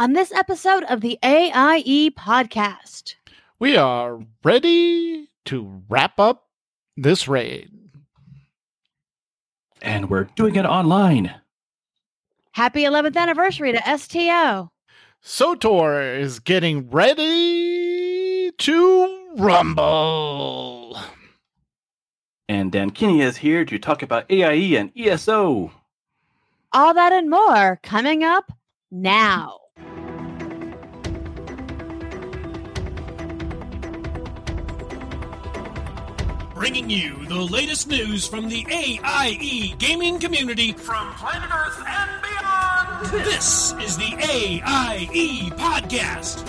on this episode of the AIE podcast. We are ready to wrap up this raid. And we're doing it online. Happy 11th anniversary to STO. SWTOR is getting ready to rumble. And Dankinia is here to talk about AIE and ESO. All that and more coming up now. Bringing you the latest news from the AIE gaming community from planet Earth and beyond. This is the AIE Podcast.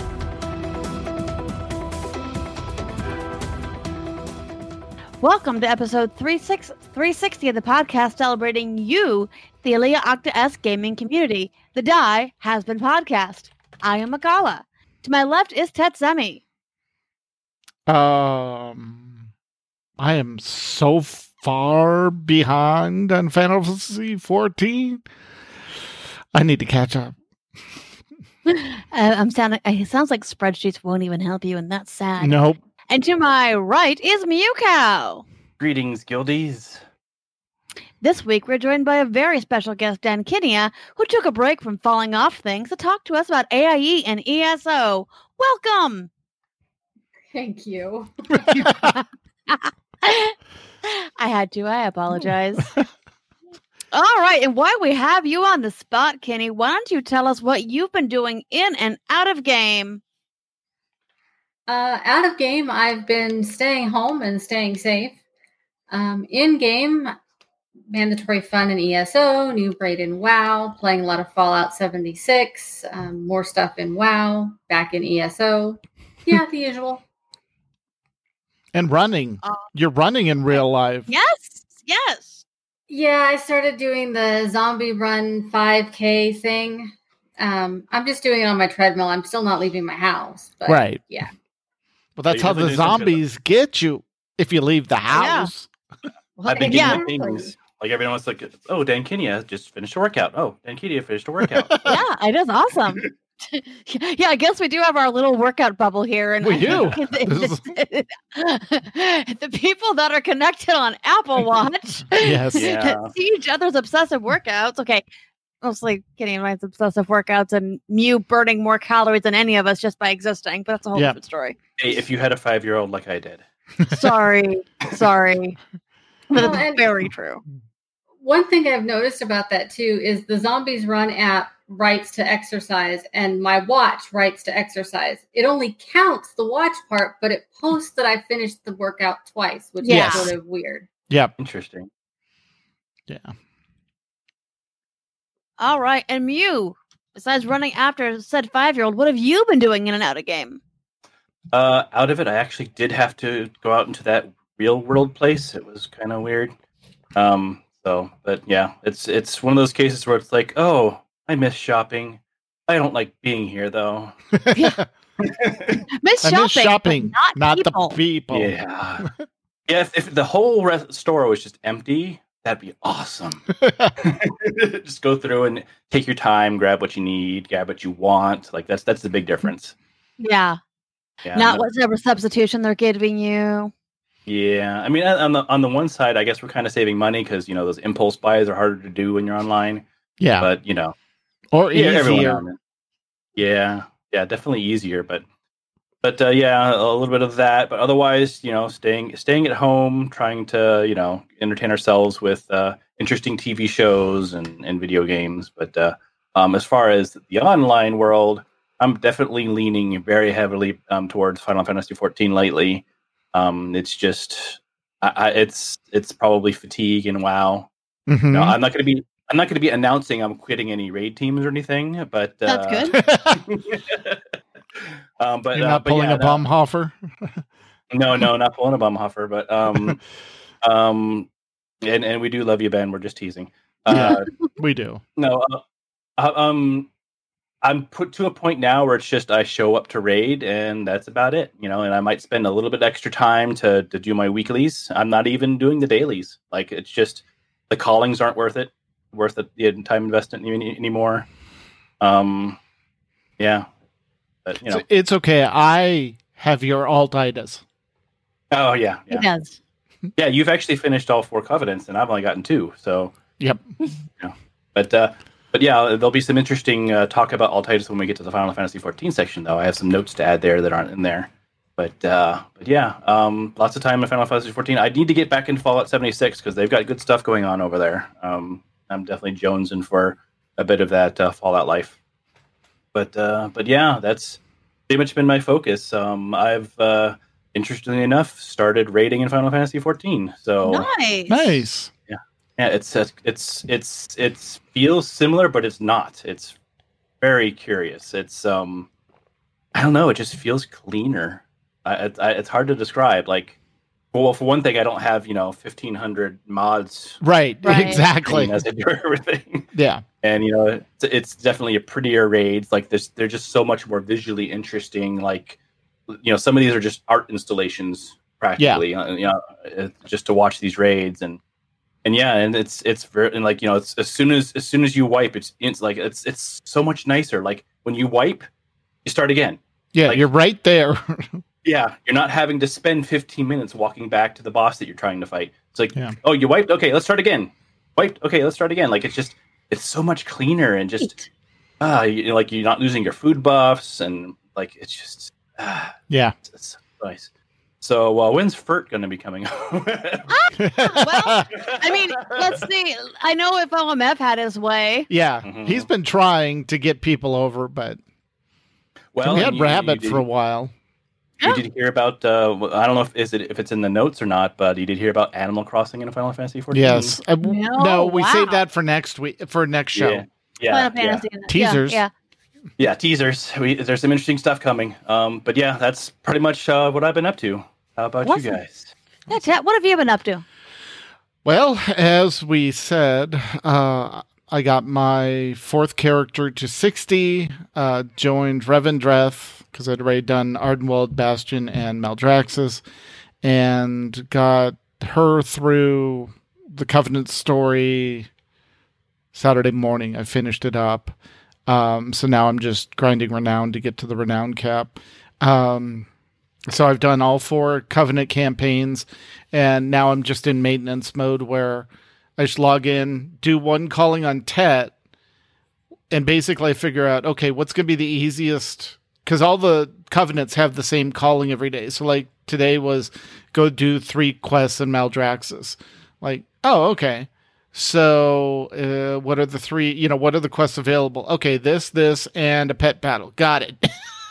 Welcome to episode 360 of the podcast celebrating you, the Alea Iacta Est gaming community. The Die has been podcast. I am Mkallah. To my left is Tetsemi. Um, I am so far behind on Final Fantasy 14. I need to catch up. uh, I'm sounding. It sounds like spreadsheets won't even help you, and that's sad. Nope. And to my right is Mewkow. Greetings, guildies. This week, we're joined by a very special guest, Dankinia, who took a break from falling off things to talk to us about AIE and ESO. Welcome. Thank you. I had to. I apologize. All right. And while we have you on the spot, Kenny, why don't you tell us what you've been doing in and out of game? Uh, out of game, I've been staying home and staying safe. Um, in game, mandatory fun in ESO, Noob Raid in WoW, playing a lot of Fallout 76, um, more stuff in WoW, back in ESO. Yeah, the usual. And running. Uh, You're running in real life. Yes. Yes. Yeah, I started doing the zombie run 5K thing. Um, I'm just doing it on my treadmill. I'm still not leaving my house. But Right. Yeah. Well, that's So how the doing some good- zombies get you if you leave the house. I've been getting the things. Like everyone's like, oh, Dan Kinney just finished a workout. Oh, Dan Kinney finished a workout. yeah, it is awesome. yeah, I guess we do have our little workout bubble here, and We do. the, the people that are connected on Apple Watch, Yes. Yeah. see each other's obsessive workouts. Okay, mostly Kenny and mine's obsessive workouts, and Mew burning more calories than any of us just by existing. But that's a whole Yeah. different story. hey, if you had a five year old like I did. Sorry, sorry, but Well, it's very true. One thing I've noticed about that too is the Zombies Run app writes to exercise and my watch writes to exercise. It only counts the watch part, but it posts that I finished the workout twice, which Yes. is sort of weird. Yeah. Interesting. Yeah. All right, and Mew. Besides running after said five-year-old, what have you been doing in and out of game? Uh, out of it, I actually did have to go out into that real world place. It was kind of weird. Um, so, but yeah, it's it's one of those cases where it's like, oh, I miss shopping. I don't like being here though. Miss I shopping, miss shopping, but not, people. the people. Yeah, yeah. If, if the whole rest store was just empty, that'd be awesome. just go through and take your time, grab what you need, grab what you want. Like that's that's the big mm-hmm. difference. Yeah, Yeah, not no- whatever substitution they're giving you. Yeah, I mean, on the on the one side, I guess we're kind of saving money because you know those impulse buys are harder to do when you're online. yeah. But you know, or yeah, easier. Yeah, yeah, definitely easier, but but uh, yeah, a little bit of that. But otherwise, you know, staying staying at home, trying to you know entertain ourselves with uh, interesting TV shows and and video games. But uh, um, as far as the online world, I'm definitely leaning very heavily um, towards Final Fantasy 14 lately. Um, it's just, I, I, it's it's probably fatigue and WoW. Mhm. No, I'm not going to be. I'm not going to be announcing I'm quitting any raid teams or anything. But That's uh, good. um, but You're uh, not but pulling yeah, a bum hoffer. No, no, not pulling a bum huffer. But um, um, and and we do love you, Ben. We're just teasing. Uh, we do. no, uh, uh, um, I'm put to a point now where it's just I show up to raid and that's about it, you know. And I might spend a little bit extra time to to do my weeklies. I'm not even doing the dailies. Like it's just the callings aren't worth it, worth it, the time investment any, anymore. Um, Yeah, but you know. So it's okay. I have your altitis. oh yeah, He yeah, does. yeah. You've actually finished all four covenants, and I've only gotten two. So, Yep. Yeah. But uh, but yeah, there'll be some interesting uh, talk about Altitis when we get to the Final Fantasy 14 section. Though I have some notes to add there that aren't in there. But uh, but yeah, um, lots of time in Final Fantasy 14. I need to get back in Fallout 76 because they've got good stuff going on over there. Um, I'm definitely jonesing for a bit of that uh, Fallout life. But uh, but yeah, that's pretty much been my focus. Um, I've uh, interestingly enough started raiding in Final Fantasy 14. So Nice. Nice. yeah, it's it's it's it's it's feels similar, but it's not. It's very curious. It's um, I don't know. It just feels cleaner. I, it, I, it's hard to describe. Like, well, for one thing, I don't have you know fifteen hundred mods Right. Right. Exactly. as I do everything, Yeah. and you know, it's, it's definitely a prettier raid. Like, this, they're just so much more visually interesting. Like, you know, some of these are just art installations practically. uh, You know, uh, just to watch these raids and and yeah, and it's it's very and like you know, it's as soon as as soon as you wipe, it's it's like it's it's so much nicer. Like when you wipe, you start again. Yeah. Like- you're right there. Yeah, you're not having to spend 15 minutes walking back to the boss that you're trying to fight. It's like, Yeah. oh, you wiped. Okay, let's start again. Wiped. Okay, let's start again. Like it's just it's so much cleaner and just Neat. ah, you, like you're not losing your food buffs and like it's just ah, yeah. it's, it's nice. So uh, when's Furt going to be coming? Well, I mean, let's see. I know if OMF had his way. yeah. Mhm. He's been trying to get people over, but well, we had and you- Rabbit you for a did, while. you did hear about. Uh, I don't know if is it if it's in the notes or not, but you did hear about Animal Crossing in Final Fantasy 14. Yes. W- No, no, we wow. saved that for next week for next show. Yeah. Yeah, Final yeah. Teasers. Yeah. yeah teasers we, there's some interesting stuff coming um but yeah that's pretty much uh, what i've been up to how about Awesome. you guys yeah. Chat, what have you been up to? Well, as we said, uh, I got my fourth character to 60, uh, joined Revendreth, because I'd already done Ardenweald, Bastion, and Maldraxxus, and got her through the Covenant story Saturday morning. I finished it up. Um, so now I'm just grinding Renown to get to the Renown cap. Um, so I've done all four Covenant campaigns, and now I'm just in maintenance mode where I just log in, do one calling on Tet, and basically figure out okay, what's going to be the easiest because all the covenants have the same calling every day. So like today was go do three quests in Maldraxxus. Like oh okay. So, uh, what are the three? You know, what are the quests available? Okay, this, this, and a pet battle. Got it.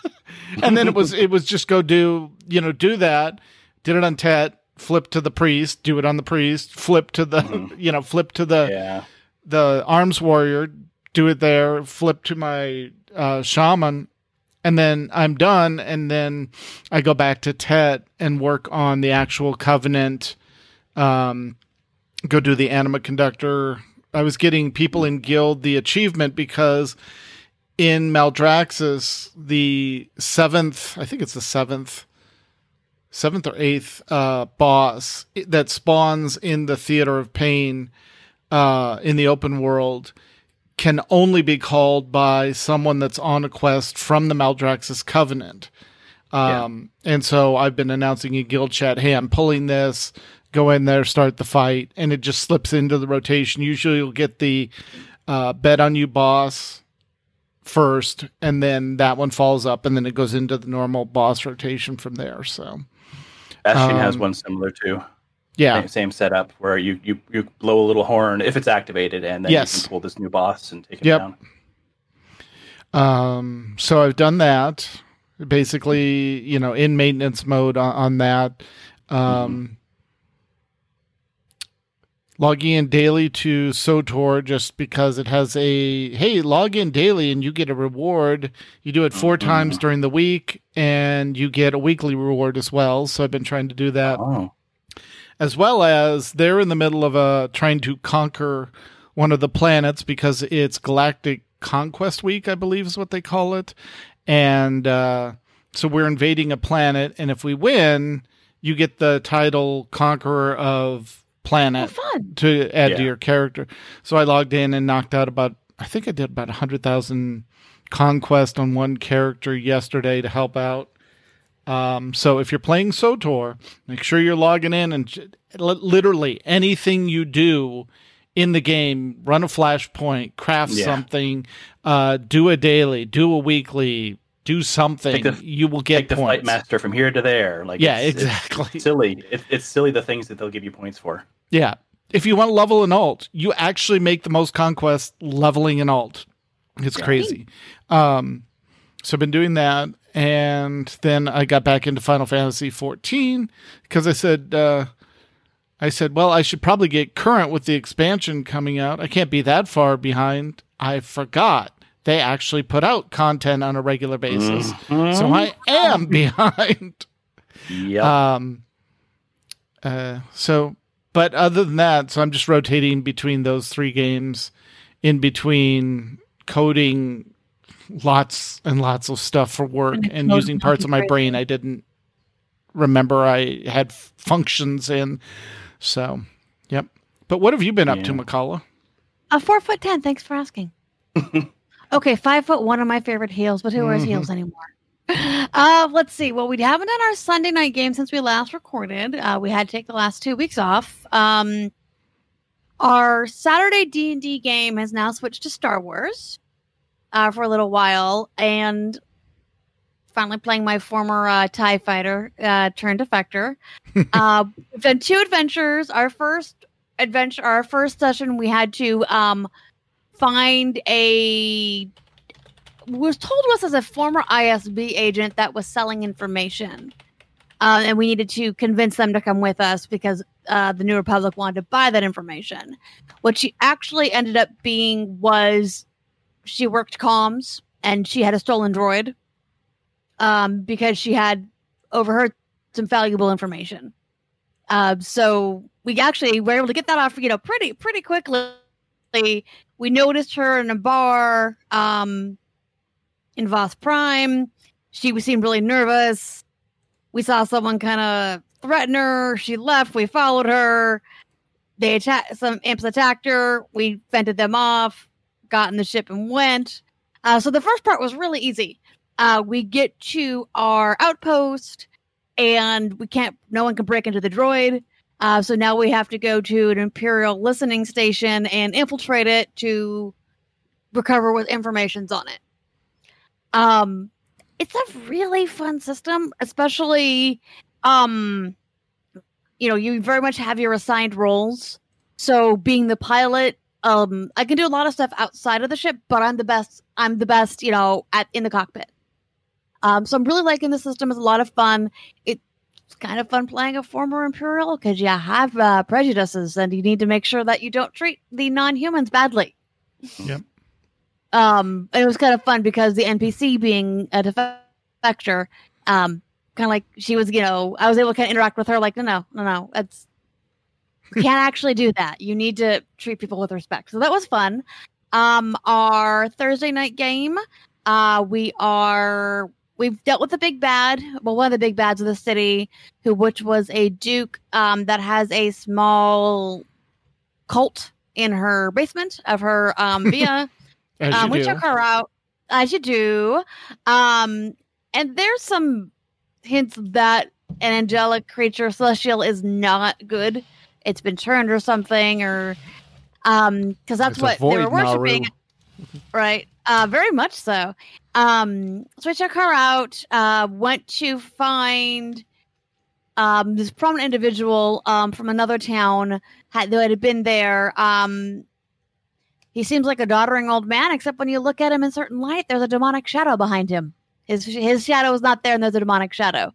and then it was it was just go do you know do that. Did it on Tet. Flip to the priest. Do it on the priest. Flip to the Mhm. you know flip to the yeah the arms warrior. Do it there. Flip to my uh, shaman. And then I'm done, and then I go back to Tet and work on the actual covenant. Um, go do the anima conductor. I was getting people in guild the achievement because in Maldraxxus, the seventh, I think it's the seventh, seventh or eighth uh, boss that spawns in the theater of pain uh, in the open world can only be called by someone that's on a quest from the Maldraxxus Covenant. Um, And so I've been announcing in guild chat, hey, I'm pulling this, go in there, start the fight, and it just slips into the rotation. Usually you'll get the uh, bet on you boss first, and then that one falls up, and then it goes into the normal boss rotation from there. So, bastion has Um, one similar too yeah. same, same setup where you, you you blow a little horn if it's activated and then Yes. you can pull this new boss and take it Yep. down Um, so I've done that. Basically, you know, in maintenance mode on, on that. Um, Logging in daily to SWTOR just because it has a hey, log in daily and you get a reward. You do it 4 Mhm. times during the week and you get a weekly reward as well. So I've been trying to do that oh as well as they're in the middle of a trying to conquer one of the planets because it's Galactic Conquest Week, I believe is what they call it, and uh, so we're invading a planet, and if we win, you get the title Conqueror of Oh, Planet fun. to add to your character. So I logged in and knocked out about I think I did about hundred thousand conquest on one character yesterday to help out. Um, so if you're playing SWTOR, make sure you're logging in and j- literally anything you do in the game, run a flashpoint, craft Yeah. something, uh, do a daily, do a weekly, do something. The, you will get Take the flight master from here to there. Like yeah, it's- exactly. It's silly. It, it's silly the things that they'll give you points for. Yeah. If you want to level an alt, you actually make the most conquest leveling an alt. It's Yeah. crazy. Um, so I've been doing that. And then I got back into Final Fantasy 14 because I said, uh, I said, well, I should probably get current with the expansion coming out. I can't be that far behind. I forgot they actually put out content on a regular basis. Mhm. So I am behind. yeah. Um, uh, so, but other than that, so I'm just rotating between those three games, in between coding lots and lots of stuff for work And and using parts of my brain I didn't remember I had functions in. So, yep. But what have you been up to, Yeah. Mkallah? A four foot ten. Thanks for asking. okay, five foot one of my favorite heels, but who wears Mhm. heels anymore? Uh, let's see. Well, we haven't done our Sunday night game since we last recorded. Uh, we had to take the last two weeks off. Um, our Saturday D and D game has now switched to Star Wars uh, for a little while, and finally playing my former uh, Tie Fighter uh, turned Defector. uh, we've done two adventures. Our first adventure, our first session, we had to um, find a was told to us as a former ISB agent that was selling information. Uh, and we needed to convince them to come with us because uh, the New Republic wanted to buy that information. What she actually ended up being was she worked comms and she had a stolen droid um, because she had overheard some valuable information. Uh, so we actually were able to get that off, you know, pretty pretty quickly. We noticed her in a bar um, in Voth Prime. She seemed really nervous. We saw someone kind of threaten her. She left. We followed her. They attacked. Some imps attacked her. We fended them off. Got in the ship and went. Uh, so the first part was really easy. Uh, we get to our outpost, and we can't. No one can break into the droid. Uh, so now we have to go to an Imperial listening station and infiltrate it to recover what information's on it. Um, it's a really fun system, especially, um, you know, you very much have your assigned roles. So being the pilot, um, I can do a lot of stuff outside of the ship, but I'm the best. I'm the best, you know, at in the cockpit. Um, so I'm really liking the system. It's a lot of fun. It's kind of fun playing a former Imperial because you have uh, prejudices and you need to make sure that you don't treat the non-humans badly. Yep. Um, and it was kind of fun because the NPC being a defector, um, kind of like she was, you know, I was able to kind of interact with her like, no, no, no, no, that's can't actually do that. You need to treat people with respect. So that was fun. Um, our Thursday night game, uh, we are we've dealt with the big bad, well, one of the big bads of the city, who which was a duke um, that has a small cult in her basement of her um, via. Um, we do. took her out as you do, um, and there's some hints that an angelic creature, celestial, is not good. It's been turned or something, or um, because that's It's what they were worshiping. Naru. right. Uh very much so. Um so i took her out uh went to find um this prominent individual um from another town had that had been there. Um he seems like a doddering old man except when you look at him in certain light there's a demonic shadow behind him. His his shadow is not there and there's a demonic shadow.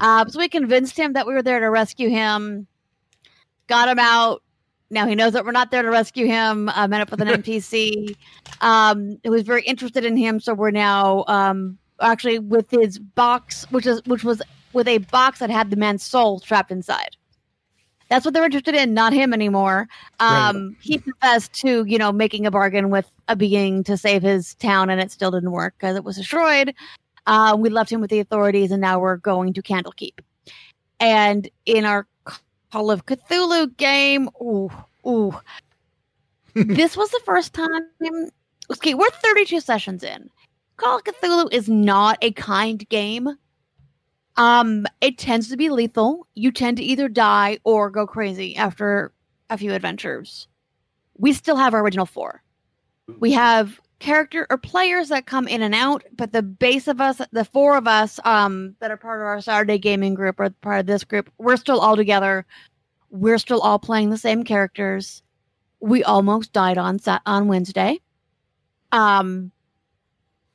Uh, so we convinced him that we were there to rescue him got him out now he knows that we're not there to rescue him. I met up with an NPC um, who was very interested in him. So we're now um, actually with his box, which is which was with a box that had the man's soul trapped inside. That's what they're interested in, not him anymore. Um, He confessed to you know making a bargain with a being to save his town, and it still didn't work because it was destroyed. Uh, we left him with the authorities, and now we're going to Candlekeep. And in our Call of Cthulhu game. Ooh, ooh. this was the first time. Okay, we're 32 sessions in, Call of Cthulhu is not a kind game. Um, it tends to be lethal. You tend to either die or go crazy after a few adventures. We still have our original four. We have character or players that come in and out, but the base of us, the four of us, um, that are part of our Saturday gaming group or part of this group, we're still all together. We're still all playing the same characters. We almost died on Sat on Wednesday. Um,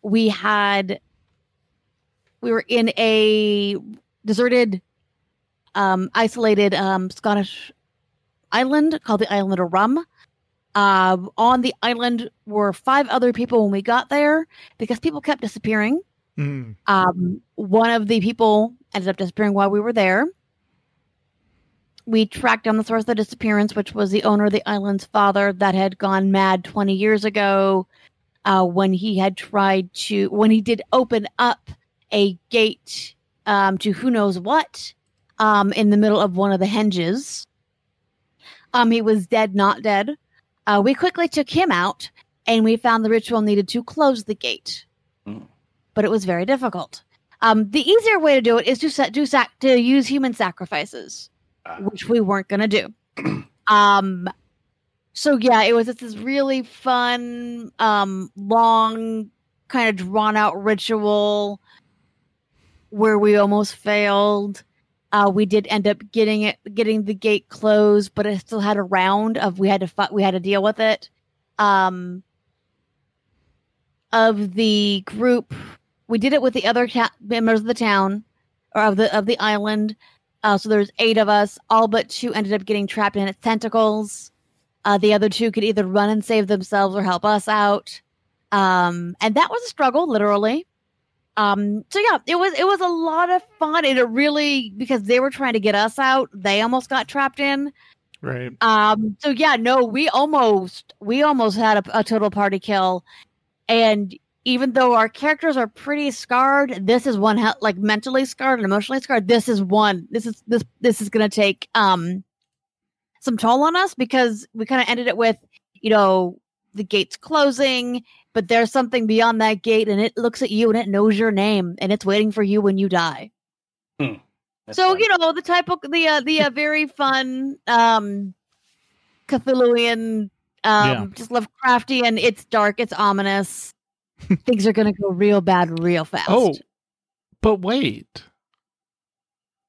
we had we were in a deserted, um, isolated um, Scottish island called the Island of Rum. Uh, on the island were five other people when we got there because people kept disappearing. Mm. Um, one of the people ended up disappearing while we were there. We tracked down the source of the disappearance, which was the owner of the island's father that had gone mad 20 years ago uh, when he had tried to, when he did open up a gate um, to who knows what um, in the middle of one of the henges. Um, he was dead, not dead. Uh, we quickly took him out and we found the ritual needed to close the gate, Mm. but it was very difficult. Um, the easier way to do it is to sa- do sac- to use human sacrifices, Ah. which we weren't going to do. um, so yeah, it was this really fun, um, long, kind of drawn out ritual where we almost failed. Uh, we did end up getting it, getting the gate closed, but it still had a round of we had to we had to deal with it. Um, of the group, we did it with the other ta- members of the town or of the of the island. Uh, so there's eight of us. All but two ended up getting trapped in its tentacles. Uh, the other two could either run and save themselves or help us out. Um, and that was a struggle, literally. Um, so yeah, it was it was a lot of fun, and it really because they were trying to get us out, they almost got trapped in. Right. Um, so yeah, no, we almost we almost had a, a total party kill, and even though our characters are pretty scarred, this is one he- like mentally scarred and emotionally scarred. This is one. This is this this is gonna take um some toll on us because we kind of ended it with you know the gates closing, but there's something beyond that gate, and it looks at you and it knows your name and it's waiting for you when you die That's so fun. you know the type of the uh, the uh, very fun um Cthulhuian um Yeah. just Lovecrafty and it's dark, it's ominous. Things are gonna go real bad real fast. Oh, but wait.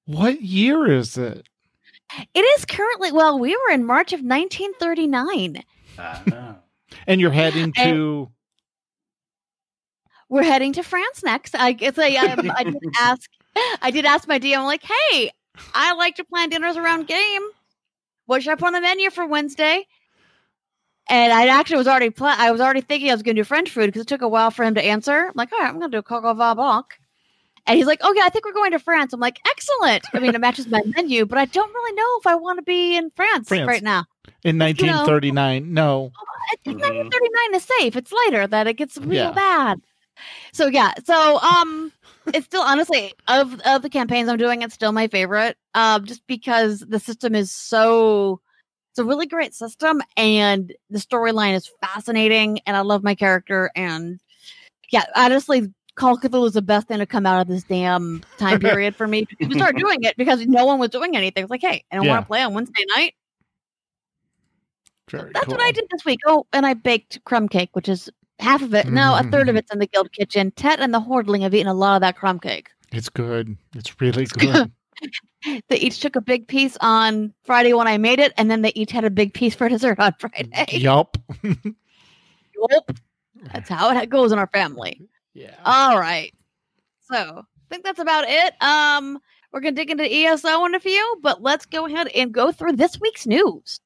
What year is it? it is currently well, we were in March of 1939. Ah. And you're heading to. We're heading to France next. I guess I um, I did ask I did ask my DM like, hey, I like to plan dinners around game. What should I put on the menu for Wednesday? And I actually was already pla- I was already thinking I was going to do French food because it took a while for him to answer. I'm like, all right, I'm going to do a coq au vin And he's like, oh yeah, I think we're going to France. I'm like, excellent. I mean, it matches my menu, but I don't really know if I want to be in France, France. right now. In 1939. No. I think Mhm. 1939 is safe. It's later that it gets real Yeah. bad. So yeah, so um, it's still honestly of of the campaigns I'm doing, it's still my favorite. Um, just because the system is so it's a really great system, and the storyline is fascinating, and I love my character, and yeah, honestly. Call of Cthulhu is the best thing to come out of this damn time period for me. We started doing it because no one was doing anything. It's like, hey, I don't Yeah. want to play on Wednesday night. Very That's cool. what I did this week. Oh, and I baked crumb cake, which is half of it. No, a third of it's in the guild kitchen. Tet and the Hordling have eaten a lot of that crumb cake. It's good. It's really good. good. They each took a big piece on Friday when I made it, and then they each had a big piece for dessert on Friday. yup. Yup. That's how it goes in our family. Yeah. All right. So I think that's about it. Um, we're gonna dig into ESO in a few, but let's go ahead and go through this week's news.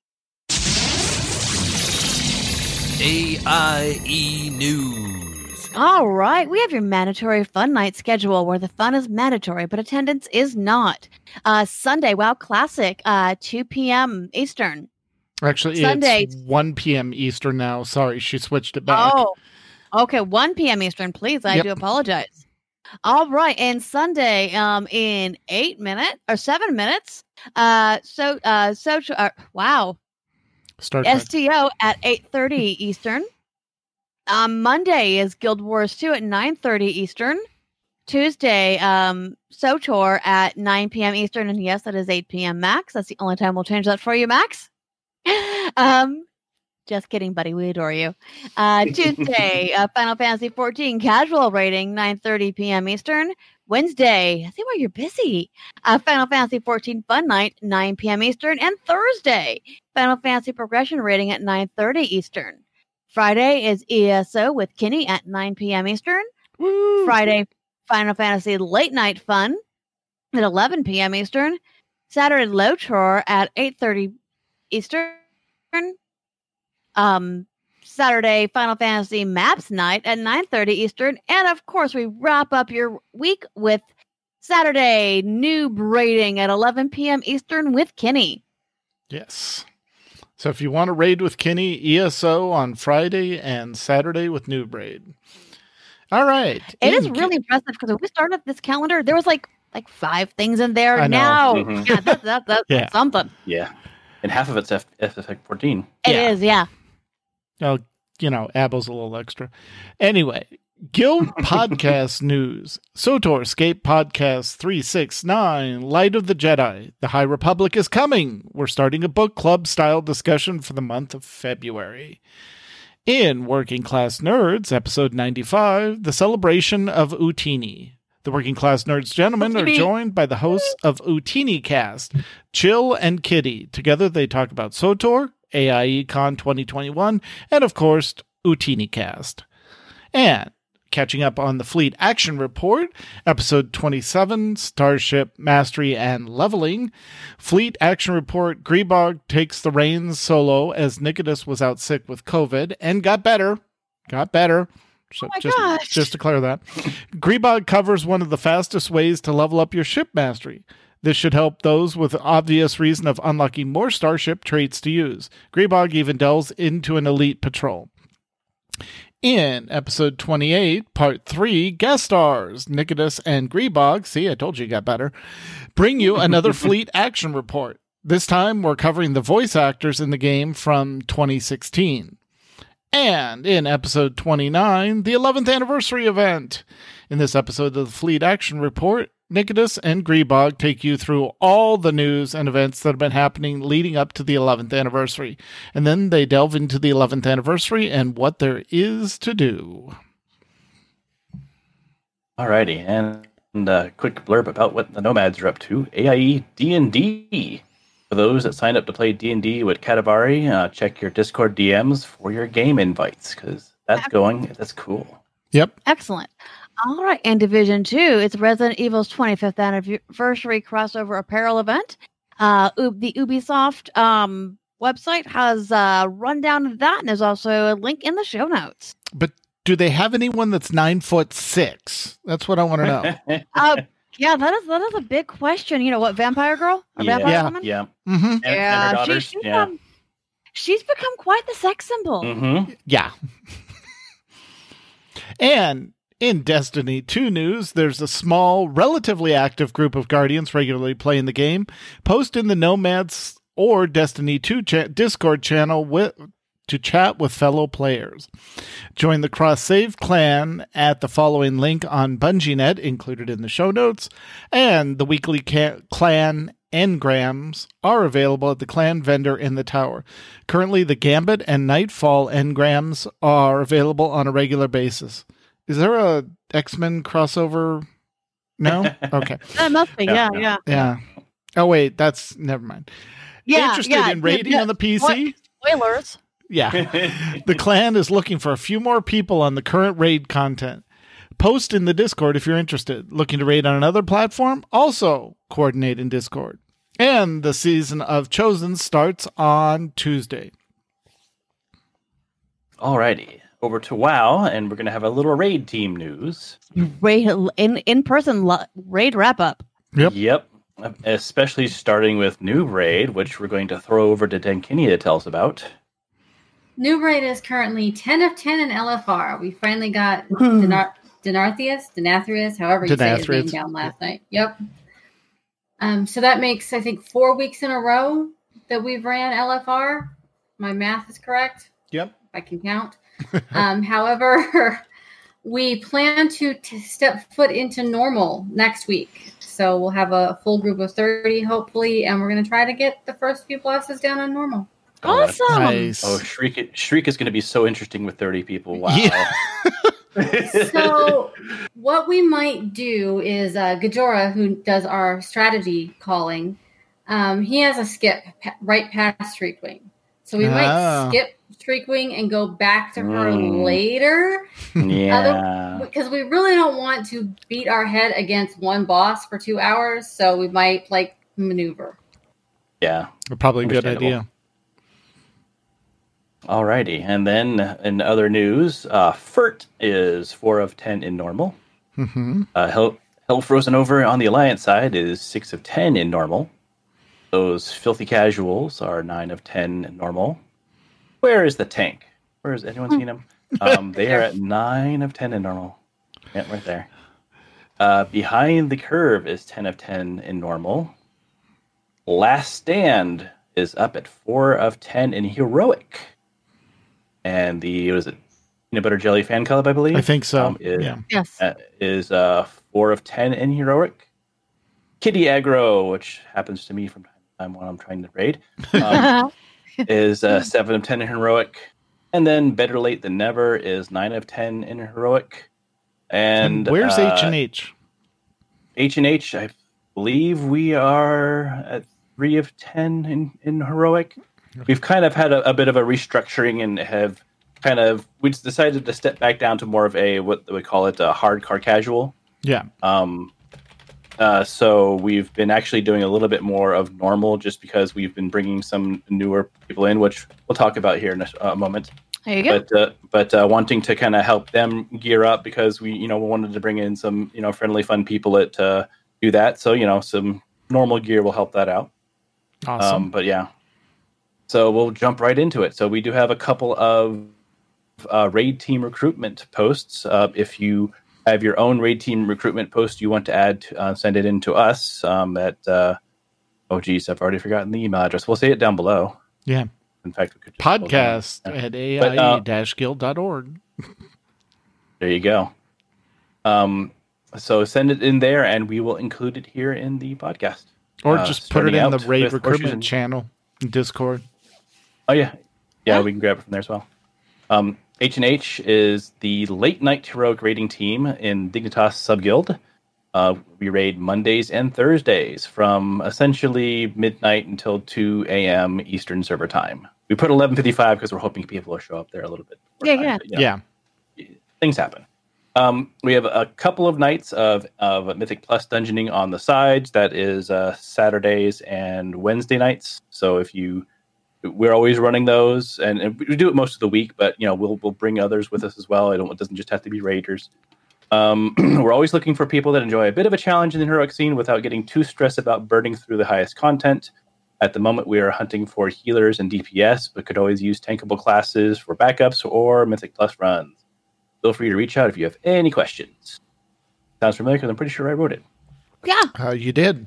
AIE E News. All right, we have your mandatory fun night schedule where the fun is mandatory, but attendance is not. Uh, Sunday, WoW Classic, uh, 2 p.m. Eastern. Actually, Sunday. it's 1 p.m. Eastern now. Sorry, she switched it back. Oh, okay, 1 p.m. Eastern, please. I Yep. do apologize. All right, and Sunday, um, in eight minutes or seven minutes, uh, so, uh, so, uh, wow, Star Trek. STO at 8:30 Eastern. Um, Monday is Guild Wars 2 at 9.30 Eastern. Tuesday, um, SWTOR at 9 p.m. Eastern. And yes, that is 8 p.m. Max. That's the only time we'll change that for you, Max. um, just kidding, buddy. We adore you. Uh, Tuesday, uh, Final Fantasy 14 casual raiding, 9.30 p.m. Eastern. Wednesday, I see why you're busy. Uh, Final Fantasy 14 Fun Night, 9 p.m. Eastern. And Thursday, Final Fantasy Progression raiding at 9.30 Eastern. Friday is ESO with Kinney at 9 p.m. Eastern. Woo! Friday, Final Fantasy Late Night Fun at 11 p.m. Eastern. Saturday, LotRO at 8.30 Eastern. Um, Saturday, Final Fantasy Maps Night at 9.30 Eastern. And of course, we wrap up your week with Saturday, Noob Raiding at 11 p.m. Eastern with Kenny. Yes. So if you want to raid with Kenny, ESO on Friday and Saturday with Noob Raid. All right. It is In- really impressive because when we started this calendar, there was like like five things in there. I know. Now, Mhm. yeah, that's that, that's Yeah. something. Yeah, and half of it's F- FFX 14. It is, Yeah. Oh, you know, Abo's a little extra. Anyway, Guild Podcast News. SWTOR Escape Podcast 369, Light of the Jedi. The High Republic is coming. We're starting a book club style discussion for the month of February. In Working Class Nerds, episode 95, the celebration of Utini. The Working Class Nerds gentlemen are joined by the hosts of Utini Cast, Chill and Kitty. Together they talk about SWTOR, AIE Con 2021, and of course, Utini Cast. And catching up on the Fleet Action Report, episode 27, Starship Mastery and Leveling. Fleet Action Report, Greebog takes the reins solo as Nicodemus was out sick with COVID and got better. Got better. So Oh my just, gosh. just to clear that. Greebog covers one of the fastest ways to level up your ship mastery. This should help those with obvious reason of unlocking more starship traits to use. Greebog even delves into an elite patrol. In episode 28, part 3, guest stars Nicodemus and Greebog, see, I told you you got better, bring you another fleet action report. This time we're covering the voice actors in the game from 2016. And in episode 29, the 11th anniversary event. In this episode of the Fleet Action Report, Nicodemus and Greebog take you through all the news and events that have been happening leading up to the 11th anniversary. And then they delve into the 11th anniversary and what there is to do. Alrighty, and, and a quick blurb about what the Nomads are up to. AIE D&D. For those that signed up to play D&D with Katavari, uh, check your Discord DMs for your game invites, because that's going, that's cool. Yep. Excellent. All right, and Division Two, it's Resident Evil's 25th anniversary crossover apparel event. Uh, the Ubisoft um, website has a rundown of that, and there's also a link in the show notes. But do they have anyone that's nine foot six? That's what I want to know. Uh, yeah, that is that is a big question. You know what, Vampire Girl or yeah, Vampire Yeah. Woman? yeah. mm-hmm. And, and she- she's, yeah. um, she's become quite the sex symbol. hmm Yeah. and in Destiny 2 news, there's a small, relatively active group of Guardians regularly playing the game. Post in the Nomads or Destiny 2 cha- Discord channel with, to chat with fellow players. Join the Cross Save clan at the following link on BungieNet, included in the show notes, and the weekly ca- clan engrams are available at the clan vendor in the tower. Currently, the Gambit and Nightfall engrams are available on a regular basis. Is there a X Men crossover? No. Okay. That must be, No, yeah, no. yeah, Yeah. Oh wait, that's never mind. yeah. Interested yeah, in raiding yeah, on the PC? Spoilers. Yeah. the clan is looking for a few more people on the current raid content. Post in the Discord if you're interested. Looking to raid on another platform? Also coordinate in Discord. And the season of Chosen starts on Tuesday. Alrighty, over to WoW, and we're going to have a little raid team news. Raid in in person lo- raid wrap up. Yep. Yep. Especially starting with Noob Raid, which we're going to throw over to Denkini to tell us about. Noob Raid is currently 10 of 10 in LFR. We finally got Denar- Denartheus, Denathrius, however you say his name down last night. Yep. Um, so that makes, I think, four weeks in a row that we've ran LFR. My math is correct. Yep. if I can count. Um, however, we plan to t- step foot into normal next week. So we'll have a full group of 30, hopefully, and we're going to try to get the first few bosses down on normal. Oh, Awesome. Nice. Oh, Shriek! Shriek is going to be so interesting with thirty people. Wow. Yeah. So, what we might do is uh, Gajora, who does our strategy calling, um, he has a skip pa- right past Shriekwing. So we Ah. might skip Shriekwing and go back to her Mm. later yeah. because we really don't want to beat our head against one boss for two hours. So we might like maneuver. Yeah. Probably a good Understandable. idea. Alrighty. And then in other news, uh, Furt is four of ten in normal. hmm Uh, Hell, Hell Frozen Over on the Alliance side is six of ten in normal. Those filthy casuals are nine of ten in normal. Where is the tank? Where is anyone seen him? Um, they are at nine of ten in normal. Yeah, right there. Uh, behind the curve is ten of ten in normal. Last stand is up at four of ten in heroic. And the what is it? Peanut butter jelly fan club, I believe. I think so. um, is, yeah. Yes. uh, is uh, four of ten in heroic. Kitty aggro, which happens to me from time to time when I'm trying to raid, um, is uh, seven of ten in heroic. And then better late than never is nine of ten in heroic. And where's uh, H and H? H and H? I believe we are at three of ten in in heroic. We've kind of had a, a bit of a restructuring and have kind of we decided to step back down to more of a what we call it a hardcore casual. Yeah. Um, uh, so we've been actually doing a little bit more of normal, just because we've been bringing some newer people in, which we'll talk about here in a, a moment. There you go. But uh, but uh, wanting to kind of help them gear up because we you know we wanted to bring in some you know friendly fun people that uh, do that. So you know some normal gear will help that out. Awesome. Um, but yeah, so we'll jump right into it. So we do have a couple of uh, raid team recruitment posts. Uh, if you have your own raid team recruitment post you want to add, uh, send it in to us um, at. Uh, oh geez, I've already forgotten the email address. We'll say it down below. yeah. In fact, we could just pull it down. Podcast at But, uh, aie-guild.org. There you go. Um, so send it in there, and we will include it here in the podcast. Or uh, just put it in the raid recruitment channel in Discord. Oh yeah, Yeah. we can grab it from there as well. Um, H and H is the late night heroic raiding team in Dignitas Subguild. Uh, we raid Mondays and Thursdays from essentially midnight until two a.m. Eastern Server Time. We put eleven fifty-five because we're hoping people will show up there a little bit. Yeah, time, yeah. but, you know, Yeah. things happen. Um, we have a couple of nights of, of Mythic Plus dungeoning on the sides. That is uh, Saturdays and Wednesday nights. So if you, we're always running those, and, and we do it most of the week. But you know, we'll we'll bring others with us as well. I don't. It doesn't just have to be raiders. Um, we're always looking for people that enjoy a bit of a challenge in the heroic scene without getting too stressed about burning through the highest content. At the moment, we are hunting for healers and DPS, but could always use tankable classes for backups or Mythic Plus runs feel free to reach out if you have any questions. Sounds familiar because I'm pretty sure I wrote it. yeah. Uh, you did.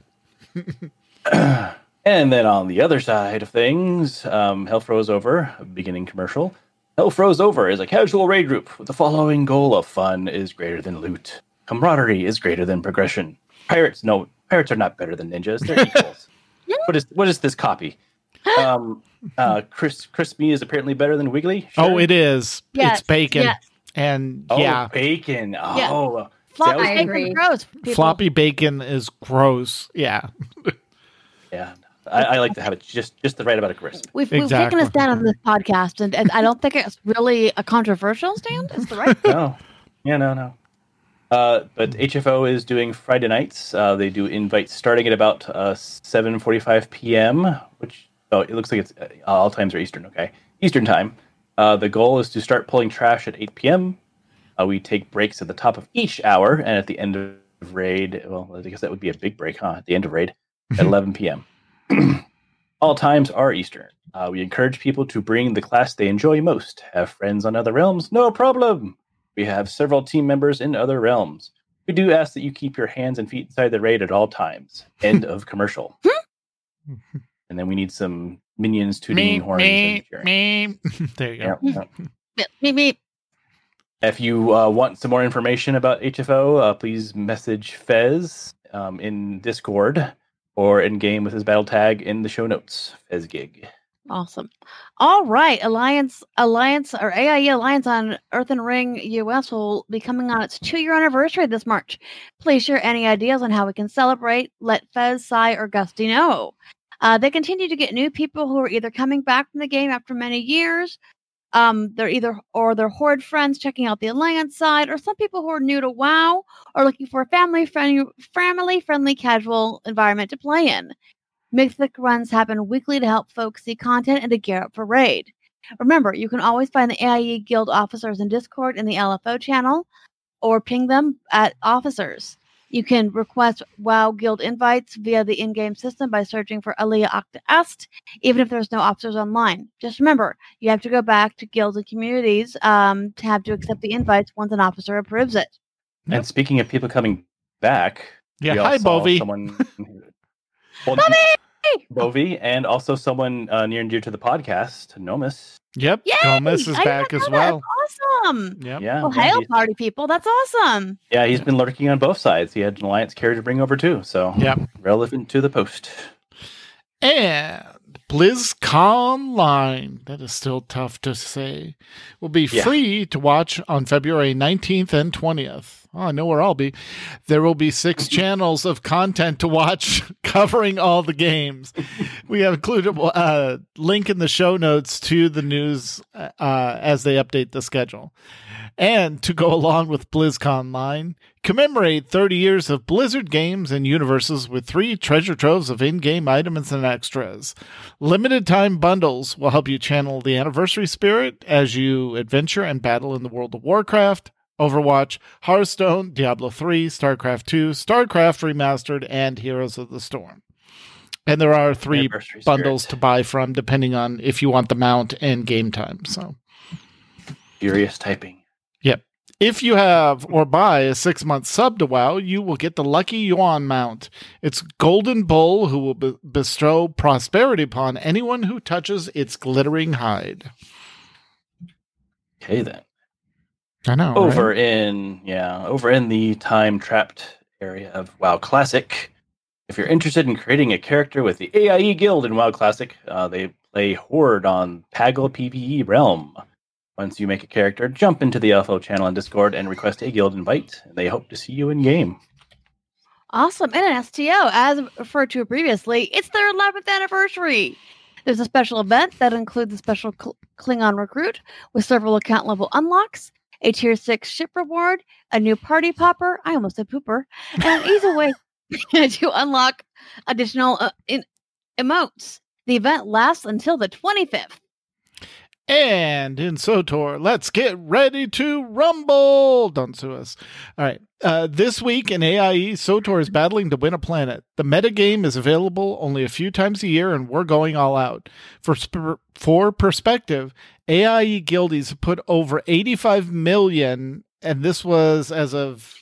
And then on the other side of things, um, Hell Froze Over, beginning commercial. Hell Froze Over is a casual raid group with the following goal of fun is greater than loot. Camaraderie is greater than progression. Pirates, no, pirates are not better than ninjas. They're equals. what is what is this copy? Um, uh, Chris Crispy is apparently better than Wiggly. Oh, it is. Yes, It's bacon. yes. And Oh, yeah, bacon. Yeah. Oh, Floppy bacon agree. gross. people. floppy bacon is gross. Yeah. Yeah, I, I like to have it just just the right amount of crisp. We've, we've taken a stand on this podcast, and, and I don't think it's really a controversial stand. It's the right. No, yeah, no, no. Uh, but HFO is doing Friday nights. Uh, they do invites starting at about uh, seven forty-five p.m. Which oh, it looks like it's uh, all times are Eastern. Okay, Eastern time. Uh, the goal is to start pulling trash at eight p.m. Uh, we take breaks at the top of each hour, and at the end of raid, well, I guess that would be a big break, huh? At the end of raid, at eleven p.m. All times are Eastern. Uh, we encourage people to bring the class they enjoy most. Have friends on other realms? No problem. We have several team members in other realms. We do ask that you keep your hands and feet inside the raid at all times. End of commercial. and then we need some minions tooting horns and cheering. me. There you go. Yeah, yeah. Meep meep. If you uh, want some more information about HFO, uh, please message Fez um, in Discord or in game with his battle tag in the show notes. Fez Gig. Awesome. All right, Alliance Alliance or AIE Alliance on Earthen Ring US will be coming on its two year anniversary this March. Please share any ideas on how we can celebrate. Let Fez, Sai, or Gusty know. Uh, they continue to get new people who are either coming back from the game after many years. Um, they're either or they're horde friends checking out the Alliance side, or some people who are new to WoW are looking for a family friendly, family friendly, casual environment to play in. Mythic runs happen weekly to help folks see content and to gear up for raid. Remember, you can always find the AIE Guild officers in Discord in the LFO channel or ping them at officers. You can request WoW Guild invites via the in game system by searching for Alea Iacta Est, even if there's no officers online. Just remember, you have to go back to guilds and communities um, to have to accept the invites once an officer approves it. Yep. And speaking of people coming back, Yeah, we hi, saw Bovie. Someone, well, Bobby! Bovie, and also someone uh, near and dear to the podcast, Nomus. Yep, Yay! Gomez is I back as know that. well. Awesome. Yep. Yeah, Well, hail, he's- party people. That's awesome. Yeah, he's been lurking on both sides. He had an alliance carrier to bring over too, so Yep. relevant to the post. And BlizzConline, that is still tough to say, will be Yeah. free to watch on February 19th and 20th. Oh, I know where I'll be. There will be six channels of content to watch covering all the games. We have included a link in the show notes to the news uh, as they update the schedule. And to go along with BlizzConline, commemorate 30 years of Blizzard games and universes with three treasure troves of in game items and extras. Limited time bundles will help you channel the anniversary spirit as you adventure and battle in the world of Warcraft, Overwatch, Hearthstone, Diablo 3, StarCraft 2, StarCraft Remastered, and Heroes of the Storm. And there are three bundles spirit. to buy from depending on if you want the mount and game time. So Furious typing. Yep if you have or buy a six month sub to WoW, you will get the Lucky Yun mount. It's Golden Bull who will be- bestow prosperity upon anyone who touches its glittering hide. Okay then. I know. over right? in yeah over in the time trapped area of WoW Classic. If you're interested in creating a character with the AIE Guild in WoW Classic, uh, they play Horde on Pagle PVE Realm. Once you make a character, jump into the LFO channel on Discord and request a guild invite, they hope to see you in game. Awesome. And an STO, as referred to previously, it's their 11th anniversary. There's a special event that includes a special Klingon recruit with several account level unlocks, a tier 6 ship reward, a new party popper, I almost said pooper, and an easy way to unlock additional uh, in- emotes. The event lasts until the 25th. And in SWTOR, let's get ready to rumble. Don't sue us. All right. Uh, this week in AIE, SWTOR is battling to win a planet. The metagame is available only a few times a year, and we're going all out. For, sp- for perspective, AIE guildies have put over 85 million, and this was as of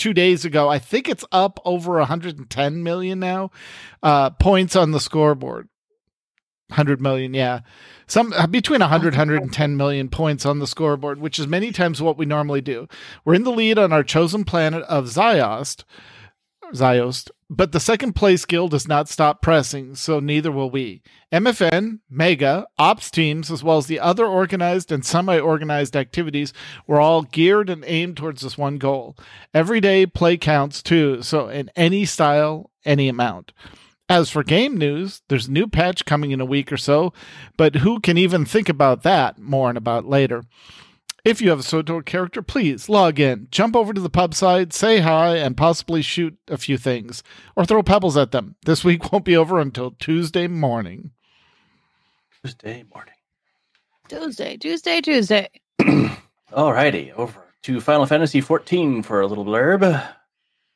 two days ago. I think it's up over 110 million now, uh, points on the scoreboard. 100 million, yeah. Some uh, between 100 110 million points on the scoreboard, which is many times what we normally do. We're in the lead on our chosen planet of Ziost, Ziost, but the second place guild does not stop pressing, so neither will we. MFN, Mega, Ops teams, as well as the other organized and semi organized activities were all geared and aimed towards this one goal. Every day play counts too, so in any style, any amount. As for game news, there's a new patch coming in a week or so, but who can even think about that? More and about later. If you have a SWTOR character, please log in, jump over to the pub side, say hi, and possibly shoot a few things. Or throw pebbles at them. This week won't be over until Tuesday morning. Tuesday morning. Tuesday, Tuesday, Tuesday. Alrighty, over to Final Fantasy XIV for a little blurb.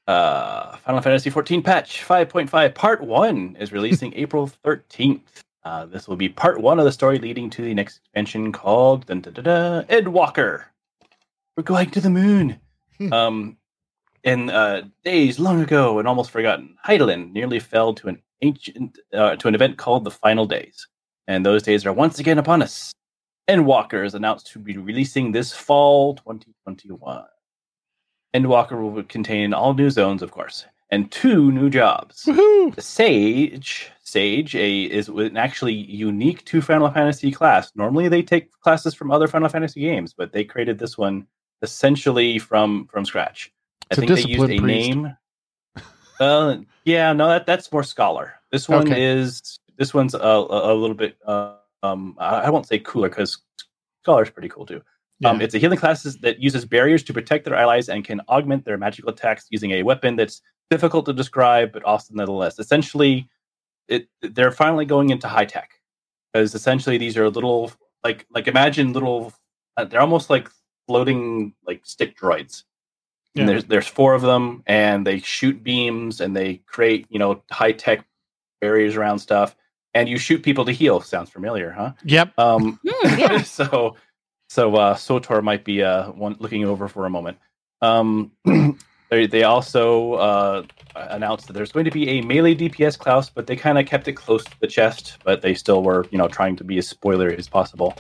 Uh, Final Fantasy XIV patch 5.5 Part 1 is releasing April 13th. Uh, this will be part one of the story leading to the next expansion called dun, dun, dun, dun, Endwalker. We're going to the moon. Hmm. um, in uh, days long ago and almost forgotten, Hydaelyn nearly fell to an ancient uh, to an event called the Final Days, and those days are once again upon us. Endwalker is announced to be releasing this fall 2021. Endwalker will contain all new zones, of course, and two new jobs. Woohoo! The Sage, Sage, a is an actually unique to Final Fantasy class. Normally, they take classes from other Final Fantasy games, but they created this one essentially from from scratch. I It's a think they used a priest. name. Uh, yeah, no, that that's more scholar. This one Okay. is this one's a, a, a little bit. Uh, um, I, I won't say cooler because scholar's pretty cool too. Um, it's a healing class that uses barriers to protect their allies and can augment their magical attacks using a weapon that's difficult to describe, but awesome nonetheless. Essentially, it they're finally going into high tech because essentially these are little like like imagine little. Uh, they're almost like floating like stick droids. Yeah. And there's there's four of them, and they shoot beams and they create you know high tech barriers around stuff. And you shoot people to heal. Sounds familiar, huh? Yep. Um, Hmm, yeah. so so uh SWTOR might be uh one looking over for a moment um they, they also uh announced that there's going to be a melee dps class but they kind of kept it close to the chest but they still were you know trying to be as spoiler as possible.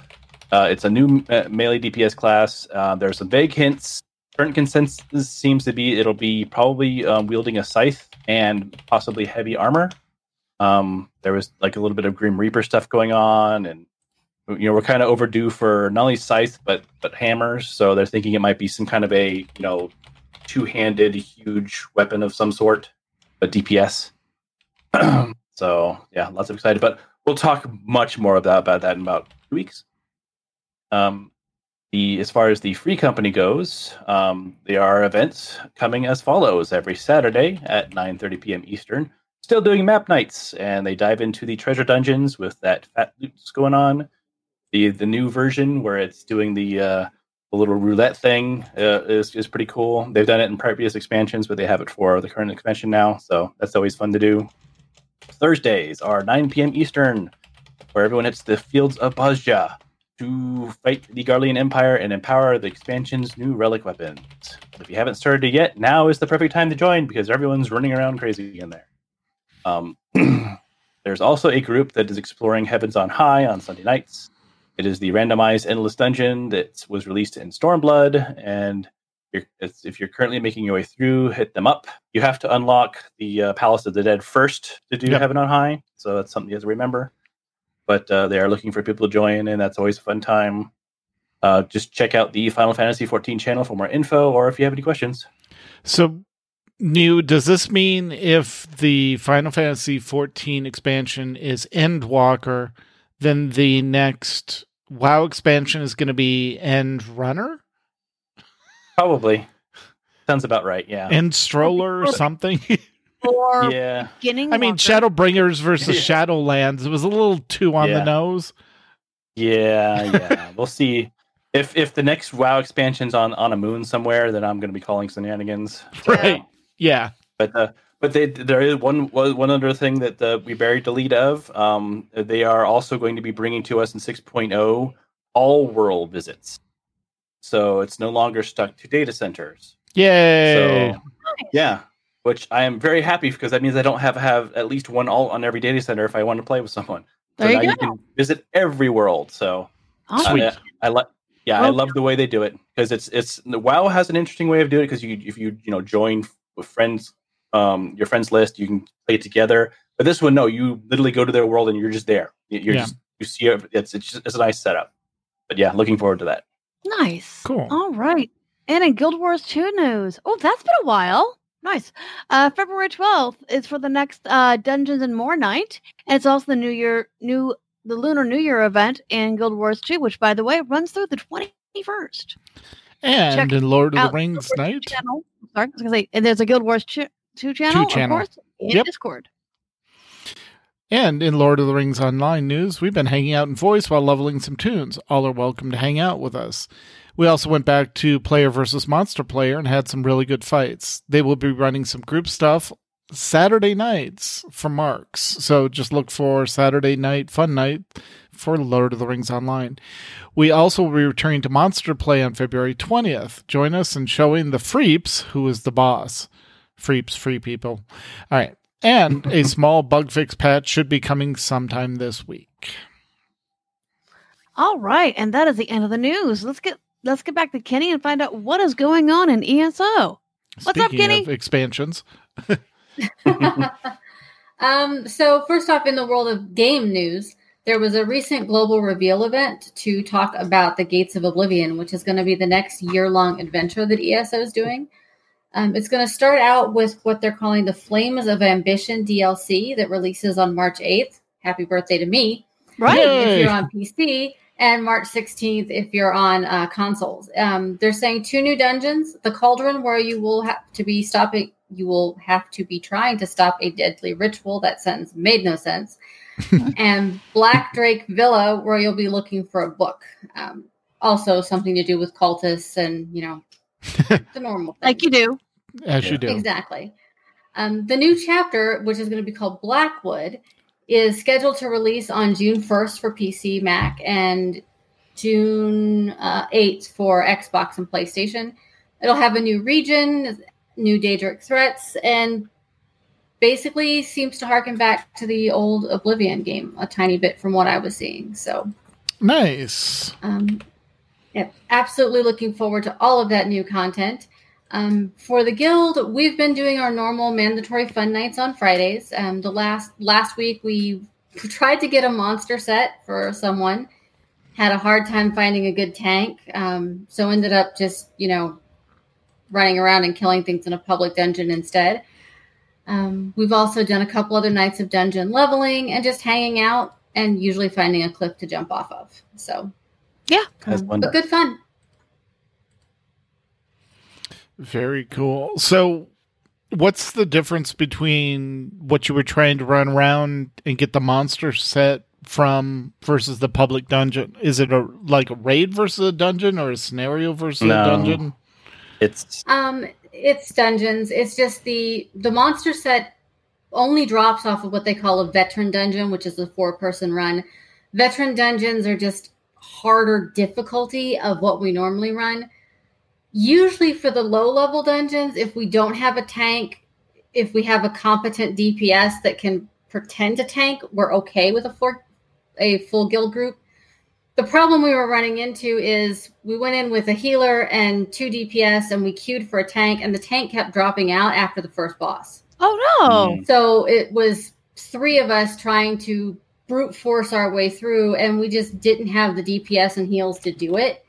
Uh it's a new uh, melee dps class. Uh there's some vague hints. Current consensus seems to be it'll be probably um, wielding a scythe and possibly heavy armor. Um there was like a little bit of grim reaper stuff going on and you know we're kind of overdue for not only scythe but but hammers. So they're thinking it might be some kind of a you know two-handed huge weapon of some sort but dps so yeah lots of excited but we'll talk much more about, about that in about two weeks. Um the as far as the free company goes um there are events coming as follows. Every saturday at 9 p.m eastern still doing map nights and they dive into the treasure dungeons with that fat loot going on. The the new version where it's doing the uh, the little roulette thing uh, is is pretty cool. They've done it in previous expansions, but they have it for the current expansion now, so that's always fun to do. Thursdays are 9 p.m. Eastern, where everyone hits the fields of Bozja to fight the Garlean Empire and empower the expansion's new relic weapons. If you haven't started it yet, now is the perfect time to join because everyone's running around crazy in there. Um, there's also a group that is exploring Heavens on High on Sunday nights. It is the randomized endless dungeon that was released in Stormblood, and you're, it's, if you're currently making your way through, hit them up. You have to unlock the uh, Palace of the Dead first to do Yep. Heaven on High, so that's something you have to remember. But uh, they are looking for people to join, and that's always a fun time. Uh, just check out the Final Fantasy 14 channel for more info, or if you have any questions. So, new, does this mean if the Final Fantasy 14 expansion is Endwalker, then the next WoW expansion is going to be End Runner? Probably sounds about right. Yeah, End Stroller or something? Or yeah. beginning. I mean, Walker. Shadowbringers versus Yeah. Shadowlands. It was a little too on Yeah. the nose. Yeah, yeah. we'll see. If if the next WoW expansion's on on a moon somewhere, then I'm going to be calling shenanigans. Right. Yeah. But uh, but they there is one one one other thing that uh, we buried the lead of. Um, they are also going to be bringing to us in 6.0 all world visits. So it's no longer stuck to data centers. Yay. So yeah, which I am very happy because that means I don't have have at least one alt on every data center if I want to play with someone. So There now you you go. can visit every world. So Awesome. Sweet. I, I like. Yeah, I love the way they do it because it's it's the WoW has an interesting way of doing it because you if you you know join with friends, um, your friends list, you can play it together. But this one, no, you literally go to their world and you're just there. You- You're Yeah. just you see it. It's it's just, it's a nice setup. But yeah, looking forward to that. Nice. Cool. All right. And in Guild Wars 2 news. Oh, that's been a while. Nice. Uh, February 12th is for the next uh, Dungeons and More night. And it's also the New Year, new the Lunar New Year event in Guild Wars 2, which, by the way, runs through the 21st. And check in Lord of the Rings Guild night. Channel. Sorry, I was going to say, and there's a Guild Wars 2, 2 channel, channel. of course, in Yep. Discord. And in Lord of the Rings Online news, we've been hanging out in voice while leveling some tunes. All are welcome to hang out with us. We also went back to player versus monster player and had some really good fights. They will be running some group stuff Saturday nights for marks. So just look for Saturday night fun night for Lord of the Rings Online. We also will be returning to Monster Play on February 20th. Join us in showing the Freeps who is the boss. Freeps, free people. All right. And a small bug fix patch should be coming sometime this week. All right, and that is the end of the news. Let's get let's get back to Kenny and find out what is going on in ESO. What's up, Kenny? of expansions, um, so first off, in the world of game news, there was a recent global reveal event to talk about the Gates of Oblivion, which is going to be the next year-long adventure that ESO is doing. Um, it's going to start out with what they're calling the Flames of Ambition DLC that releases on March 8th. Happy birthday to me! Right. Yay. if you're on PC, and March 16th if you're on uh, consoles. Um, they're saying two new dungeons: the Cauldron, where you will have to be stopping, you will have to be trying to stop a deadly ritual. That sentence made no sense. and Black Drake Villa, where you'll be looking for a book. Um, also, something to do with cultists and you know the normal. Like you do. As Yeah. you do. Exactly. Um, the new chapter, which is going to be called Blackwood, is scheduled to release on June 1st for PC, Mac, and June uh, 8th for Xbox and PlayStation. It'll have a new region, new Daedric threats, and basically seems to harken back to the old Oblivion game a tiny bit from what I was seeing. So, Nice. um, yeah, absolutely looking forward to all of that new content. Um, for the guild, we've been doing our normal mandatory fun nights on Fridays. Um, the last last week we tried to get a monster set for someone, had a hard time finding a good tank, um, so ended up just you know running around and killing things in a public dungeon instead. Um, we've also done a couple other nights of dungeon leveling and just hanging out and usually finding a cliff to jump off of. So yeah, um, but good fun. Very cool. So, what's the difference between what you were trying to run around and get the monster set from versus the public dungeon? Is it a like a raid versus a dungeon or a scenario versus No. a dungeon? It's Um, it's dungeons. It's just the the monster set only drops off of what they call a veteran dungeon, which is a four person run. Veteran dungeons are just harder difficulty of what we normally run. Usually for the low level dungeons, if we don't have a tank, if we have a competent DPS that can pretend to tank, we're okay with a four, a full guild group. The problem we were running into is we went in with a healer and two DPS and we queued for a tank and the tank kept dropping out after the first boss. Oh no. Mm. So it was three of us trying to brute force our way through and we just didn't have the DPS and heals to do it.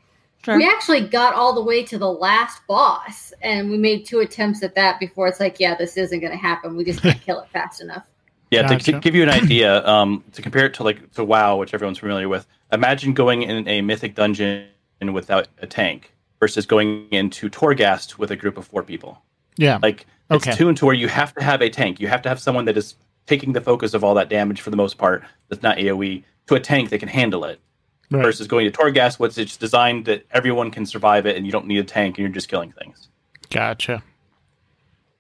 Sure. We actually got all the way to the last boss and we made two attempts at that before it's like, yeah, this isn't going to happen. We just can't kill it fast enough. Yeah, to, Gotcha. to give you an idea, um, to compare it to like to WoW, which everyone's familiar with, imagine going in a mythic dungeon without a tank versus going into Torghast with a group of four people. Yeah. Like it's Okay. tuned to where you have to have a tank. You have to have someone that is taking the focus of all that damage for the most part. That's not AOE to a tank that can handle it. Right. Versus going to Torghast, which it's designed that everyone can survive it, and you don't need a tank, and you're just killing things. Gotcha.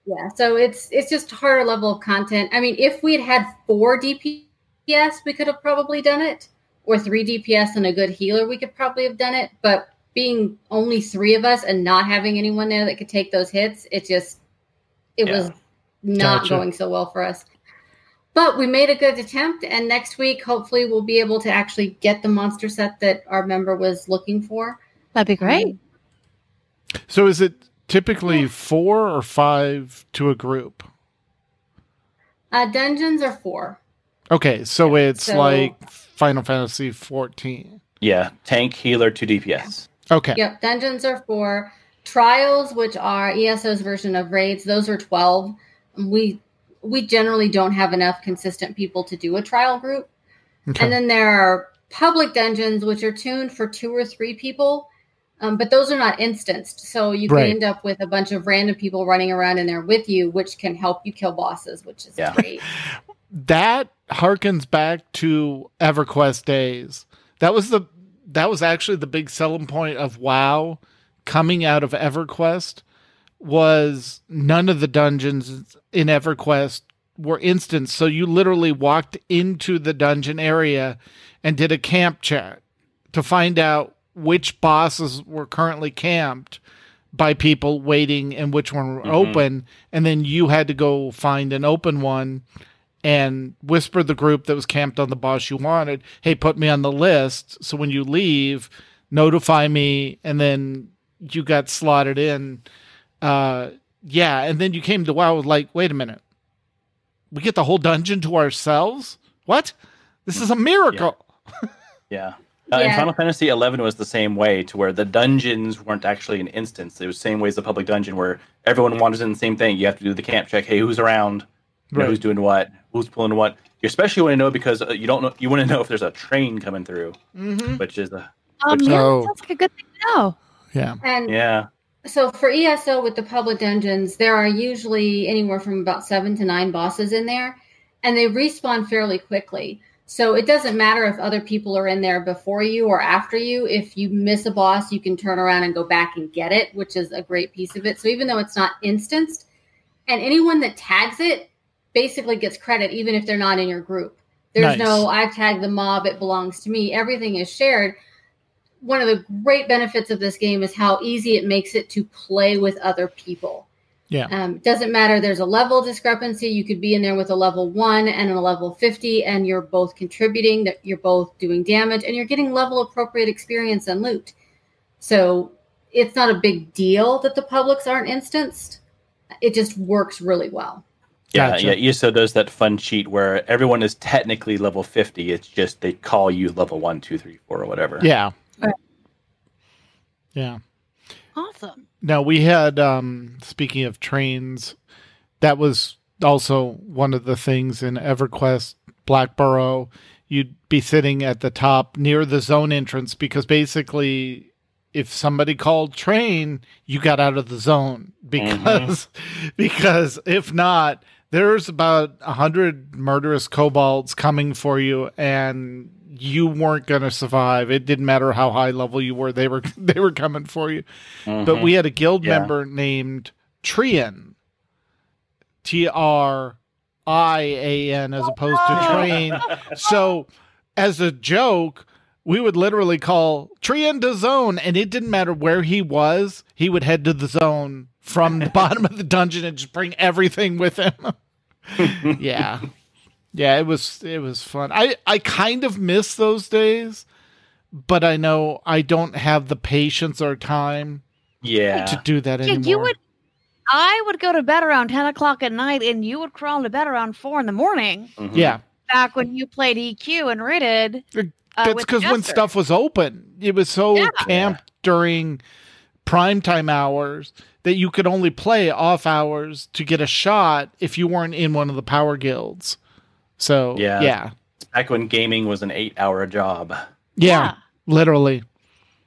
Yeah, so it's it's just harder level of content. I mean, if we had had four DPS, we could have probably done it, or three DPS and a good healer, we could probably have done it. But being only three of us and not having anyone there that could take those hits, it just it Yeah. was not Gotcha. going so well for us. But we made a good attempt, and next week, hopefully, we'll be able to actually get the monster set that our member was looking for. That'd be great. Um, So, is it typically four or five to a group? uh, dungeons are four. Okay, so it's So- like Final Fantasy 14. Yeah, tank, healer, two DPS. Okay. Yep, dungeons are four. Trials, which are ESO's version of raids, those are twelve. We we generally don't have enough consistent people to do a trial group. Okay. And then there are public dungeons, which are tuned for two or three people, um, but those are not instanced. So you can end up with a bunch of random people running around in there with you, which can help you kill bosses, which is Yeah. great. that harkens back to EverQuest days. That was the that was actually the big selling point of WoW coming out of EverQuest was none of the dungeons in EverQuest were instance. So you literally walked into the dungeon area and did a camp chat to find out which bosses were currently camped by people waiting and which one were Mhm. open and then you had to go find an open one and whisper the group that was camped on the boss you wanted, "Hey, put me on the list so when you leave, notify me." And then you got slotted in. Uh, yeah, and then you came to WoW like, "Wait a minute, we get the whole dungeon to ourselves? What? This is a miracle." Yeah. Uh, And Yeah. Final Fantasy XI was the same way, to where the dungeons weren't actually an instance. It was the same way as the public dungeon, where everyone wanders in the same thing. You have to do the camp check. Hey, who's around? You know, Right. who's doing what? Who's pulling what? You especially want to know because uh, you don't know. You want to know if there's a train coming through, Mm-hmm. which is a Um, Which- yeah, Oh. that sounds like a good thing to know. Yeah. And yeah. So for ESO with the public dungeons, there are usually anywhere from about seven to nine bosses in there, and they respawn fairly quickly. So it doesn't matter if other people are in there before you or after you. If you miss a boss, you can turn around and go back and get it, which is a great piece of it. So even though it's not instanced, and anyone that tags it basically gets credit, even if they're not in your group. There's Nice. no I've tagged the mob, it belongs to me. Everything is shared one of the great benefits of this game is how easy it makes it to play with other people. Yeah. Um, doesn't matter. There's a level discrepancy. You could be in there with a level one and a level 50, and you're both contributing, that you're both doing damage, and you're getting level appropriate experience and loot. So it's not a big deal that the publics aren't instanced. It just works really well. Yeah, Gotcha. yeah. ESO does that fun cheat where everyone is technically level fifty. It's just they call you level one, two, three, four, or whatever. Yeah. Right. Yeah. Awesome. Now we had um speaking of trains, that was also one of the things in EverQuest Blackburrow. You'd be sitting at the top near the zone entrance because basically if somebody called train, you got out of the zone because because if not, there's about a hundred murderous kobolds coming for you and you weren't going to survive. It didn't matter how high level you were; they were they were coming for you but Mhm. we had a guild Yeah. member named Trian, T R I A N, as opposed to train. so, as a joke, we would literally call Trian to zone, and it didn't matter where he was. He would head to the zone from the bottom of the dungeon and just bring everything with him. yeah, yeah, it was it was fun. I I kind of miss those days, but I know I don't have the patience or time yeah. to do that Yeah, anymore. you would. I would go to bed around ten o'clock at night, and you would crawl to bed around four in the morning. Mhm. yeah, Back when you played EQ and rated. Uh, that's because when stuff was open, it was so Yeah. camped during prime time hours that you could only play off hours to get a shot if you weren't in one of the power guilds. So Yeah. yeah, Back when gaming was an eight-hour job. yeah, literally.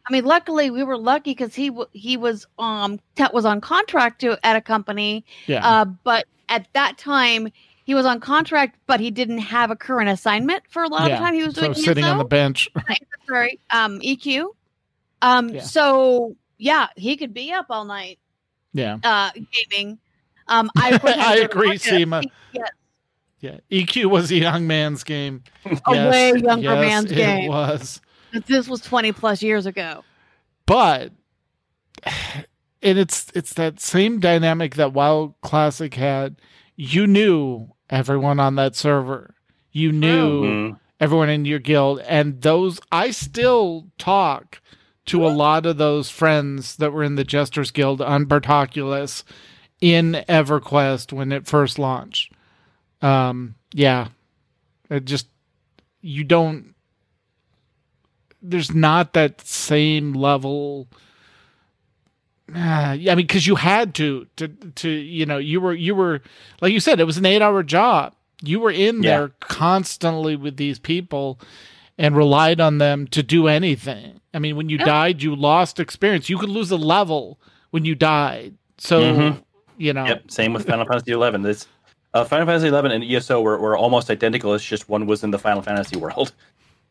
I mean, luckily we were lucky because he w- he was um that was on contract to at a company. Yeah, Uh, but at that time he was on contract, but he didn't have a current assignment for a lot of Yeah. the time he was so doing sitting on the bench. sorry, um, EQ. Um, Yeah. so yeah, he could be up all night yeah, uh gaming. Um, I, of course, had I agree, watch. Seema. Yes. Yeah, EQ was a young man's game. A way younger yes, man's it game. was. This was twenty plus years ago. but and it's it's that same dynamic that WoW Classic had. You knew everyone on that server. You knew Mhm. everyone in your guild, and those I still talk to a lot of those friends that were in the Jesters Guild on Bertoxxulous in EverQuest when it first launched. Um, yeah, it just you don't. There's not that same level. Uh, yeah, I mean, because you had to to to you know you were you were like you said it was an eight hour job. You were in Yeah. there constantly with these people and relied on them to do anything. I mean, when you Yeah. died, you lost experience. You could lose a level when you died. So Mhm. you know, Yep. Same with Final Fantasy eleven. This uh, Final Fantasy eleven and ESO were, were almost identical. It's just one was in the Final Fantasy world.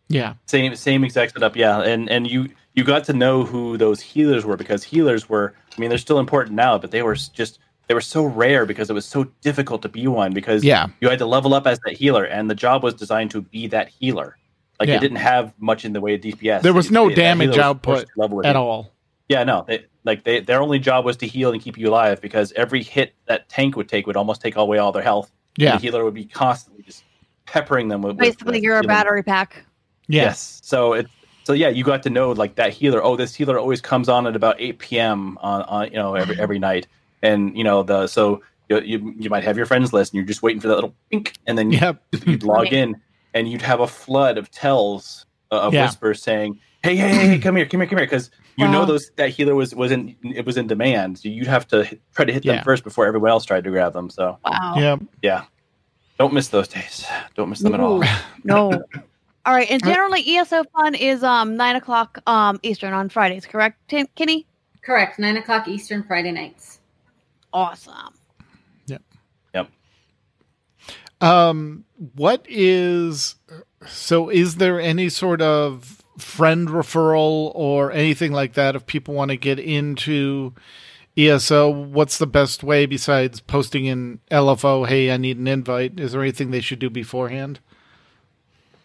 yeah, Same same exact setup. Yeah. And and you you got to know who those healers were because healers were. I mean, they're still important now, but they were just they were so rare because it was so difficult to be one because yeah, you had to level up as that healer, and the job was designed to be that healer. Like Yeah. it didn't have much in the way of DPS. There was It- no it- damage output level at you. all. Yeah, no. They, like they, their only job was to heal and keep you alive because every hit that tank would take would almost take away all their health. Yeah. the healer would be constantly just peppering them with with- Basically, with you're a battery pack. Yeah. Yes. So it so yeah, you got to know like that healer. Oh, this healer always comes on at about eight p.m. on, on you know every every night, and you know the so you, you you might have your friends list, and you're just waiting for that little pink, and then you, Yep. you'd log in, and you'd have a flood of tells uh, of Yeah. whispers saying, "Hey, hey, hey, hey, come here, come here, come here," because you know those that healer was was in it was in demand, so you'd have to hit, try to hit Yeah. them first before everyone else tried to grab them. So Wow. Yep. yeah, don't miss those days. Don't miss them at all. No. All right, and generally ESO fun is um nine o'clock um Eastern on Fridays, correct, Tim- Kenny? Correct. Nine o'clock Eastern Friday nights. Awesome. Yep. Yep. Um, what is so? Is there any sort of friend referral or anything like that if people want to get into ESO? What's the best way besides posting in LFO? Hey, I need an invite. Is there anything they should do beforehand?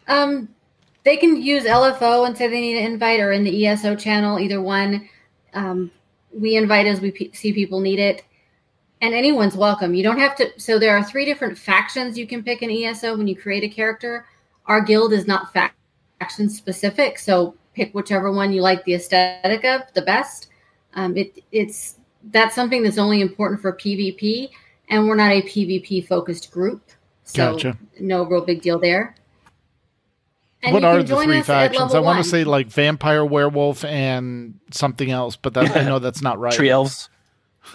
Um, they can use LFO and say they need an invite, or in the ESO channel, either one. Um, we invite as we pe see people need it, and anyone's welcome. You don't have to. So there are three different factions you can pick in ESO when you create a character. Our guild is not fac- faction specific, so pick whichever one you like the aesthetic of the best. Um, it it's that's something that's only important for PvP, and we're not a PvP focused group, so Gotcha. no real big deal there. And what are the three factions? I want one. to say like vampire, werewolf, and something else, but that, I know that's not right. Tree elves.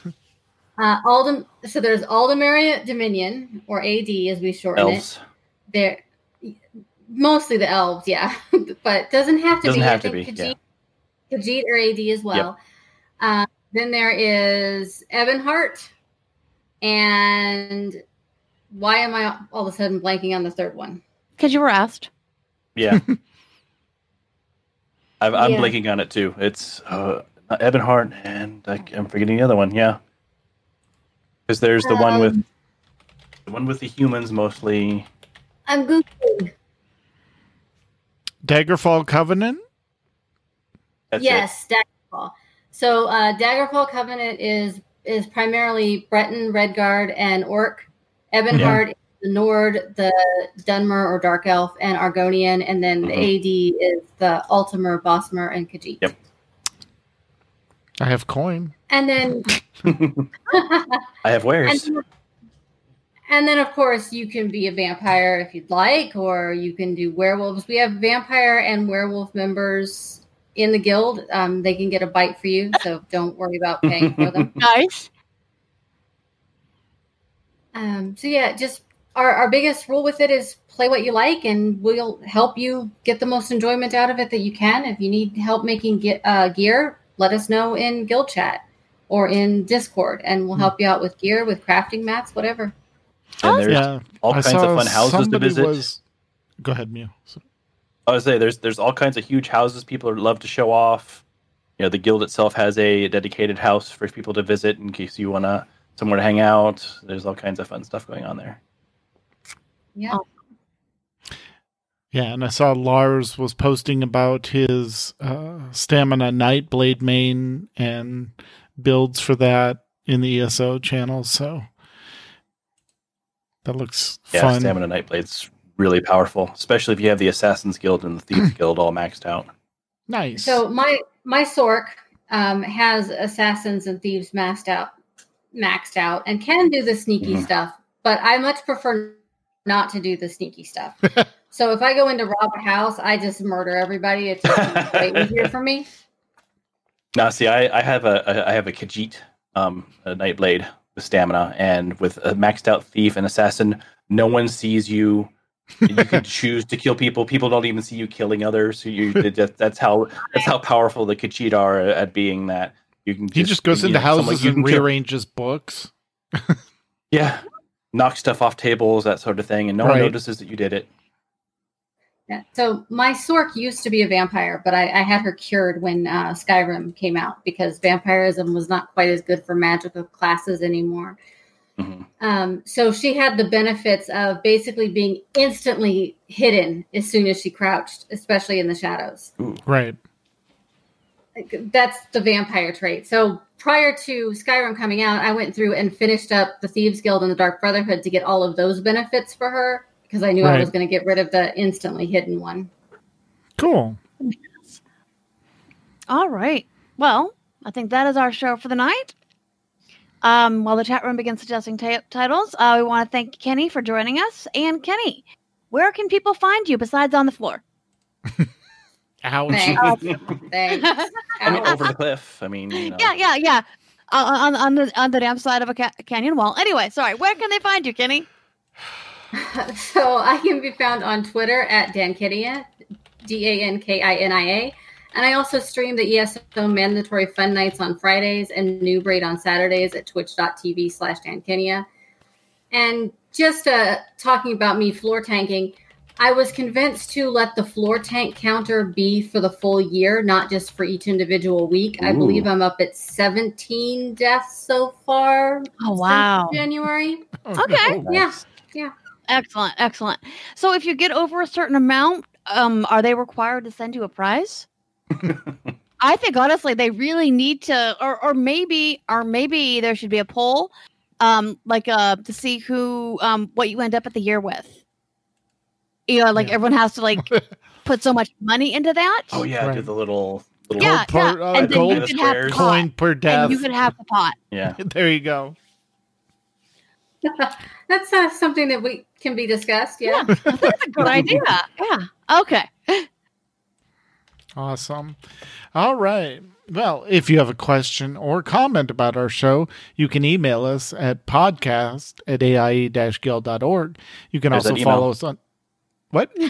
uh, Aldem. So there's Aldmeri Dominion, or AD as we shorten Elves. it. There, mostly the elves, yeah, but doesn't have to Doesn't be. have I to think be, yeah. Khajiit, Khajiit or AD as well. Uh, then there is Ebonheart, and why am I all of a sudden blanking on the third one? Because you were asked. Yeah. I've, I'm Yeah. blinking on it too. It's uh, Ebonheart and I, I'm forgetting the other one. Yeah, because there's the one with Um, the one with the humans mostly. I'm googling. Daggerfall Covenant. That's it. yes, Daggerfall. So uh, Daggerfall Covenant is is primarily Breton, Redguard, and Orc. Ebonheart is the Nord, the Dunmer or Dark Elf, and Argonian, and then the AD is the Altmer, Bosmer, and Khajiit. Yep. I have coin. And then, I have and, wares. then- and then, of course, you can be a vampire if you'd like, or you can do werewolves. We have vampire and werewolf members in the guild. Um, they can get a bite for you, so don't worry about paying for them. Nice. Um, so yeah, just our, our biggest rule with it is play what you like, and we'll help you get the most enjoyment out of it that you can. If you need help making ge- uh, gear, let us know in guild chat or in Discord, and we'll help you out with gear, with crafting mats, whatever. And there's Yeah, all I kinds saw of fun houses to somebody visit. Was... Go ahead, Mew. So- I would say there's there's all kinds of huge houses people love to show off. You know, the guild itself has a dedicated house for people to visit in case you want to somewhere to hang out. There's all kinds of fun stuff going on there. Yeah. Yeah, and I saw Lars was posting about his uh, stamina Nightblade main and builds for that in the ESO channel. So that looks Yeah, fun. Stamina Nightblade's really powerful, especially if you have the Assassin's Guild and the Thieves Guild all maxed out. Nice. So my my Sork um, has assassins and thieves maxed out, maxed out, and can do the sneaky Mhm. stuff. But I much prefer not to do the sneaky stuff. so if I go into rob a house, I just murder everybody. It's just way easier for me. Now, see, I, I have a I have a Khajiit, um, a Nightblade with stamina, and with a maxed out thief and assassin, no one sees you. you can choose to kill people. People don't even see you killing others. So you, that, that's how that's how powerful the Khajiit are at being that. You can he just goes into know, houses and can kill- rearranges books. Yeah, knock stuff off tables, that sort of thing, and no one notices that you did it. Yeah. So my Sork used to be a vampire, but I, I had her cured when uh, Skyrim came out because vampirism was not quite as good for magical classes anymore. Mhm. Um, so she had the benefits of basically being instantly hidden as soon as she crouched, especially in the shadows. Right. that's the vampire trait. So prior to Skyrim coming out, I went through and finished up the Thieves Guild and the Dark Brotherhood to get all of those benefits for her because I knew I was going to get rid of the instantly hidden one. Cool. All right. Well, I think that is our show for the night. Um, while the chat room begins suggesting ta- titles, uh, we want to thank Kenny for joining us. And Kenny, where can people find you besides on the floor? Ouch. Thanks. Thanks. I mean, over the cliff. I mean, you know. Yeah, yeah, yeah. Uh, on on the on the damn side of a ca- canyon wall. Anyway, sorry. Where can they find you, Kenny? so I can be found on Twitter at Dankinia, D A N K I N I A. And I also stream the ESO mandatory fun nights on Fridays and Noob Raid on Saturdays at twitch.tv slash Dankinia. And just uh, talking about me floor tanking, I was convinced to let the floor tank counter be for the full year, not just for each individual week. I believe I'm up at 17 deaths so far. Oh wow. January. Okay. Yeah. Yeah. Excellent, excellent. So if you get over a certain amount, um, are they required to send you a prize? I think honestly they really need to, or or maybe, or maybe there should be a poll, um, like uh, to see who, um, what you end up at the year with. You know, like Yeah. everyone has to like put so much money into that. Oh yeah, do the little little yeah, per- yeah. uh, and then gold you could have the pot, Coin per death. and you could have the pot. yeah. there you go. That's uh, something that we can be discussed. Yeah. I think that's a good idea. Yeah. Okay. Awesome. All right. Well, if you have a question or comment about our show, you can email us at podcast at aie-guild.org. You can There's also follow us on what?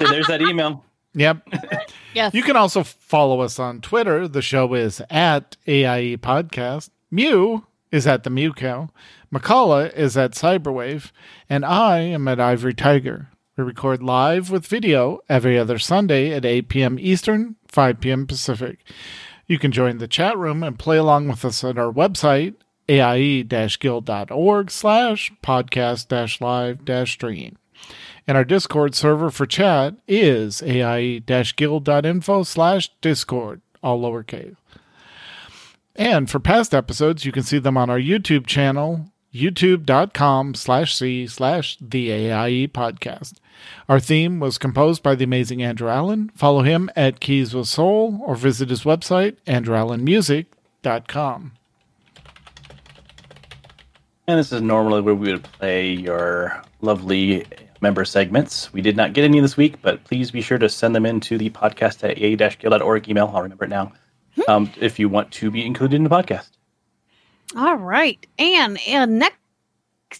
So there's that email. Yep. Yes. You can also follow us on Twitter. The show is at AIE Podcast. Mew is at the Mewkow. Mkallah is at Cyberwave. And I am at Ivory Tiger. We record live with video every other Sunday at 8 p.m. Eastern, 5 p.m. Pacific. You can join the chat room and play along with us at our website, aie-guild.org slash podcast-live-stream. And our Discord server for chat is aie-guild.info slash discord, all lowercase. And for past episodes, you can see them on our YouTube channel, youtube.com slash c slash the AIE podcast. Our theme was composed by the amazing Andrew Allen. Follow him at Keys with Soul or visit his website, andrewallenmusic.com. And this is normally where we would play your lovely member segments. We did not get any this week, but please be sure to send them into the podcast at a-guild.org email. I'll remember it now. Um, if you want to be included in the podcast. All right. And, and next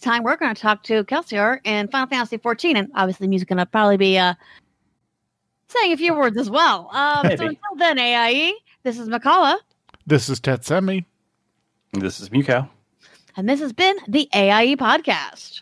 time we're going to talk to Kelsier in Final Fantasy 14. And obviously, music going to probably be uh, saying a few words as well. Um, so until then, AIE, this is Mkallah. This is Tetsemi. This is Mewkow. And this has been the AIE Podcast.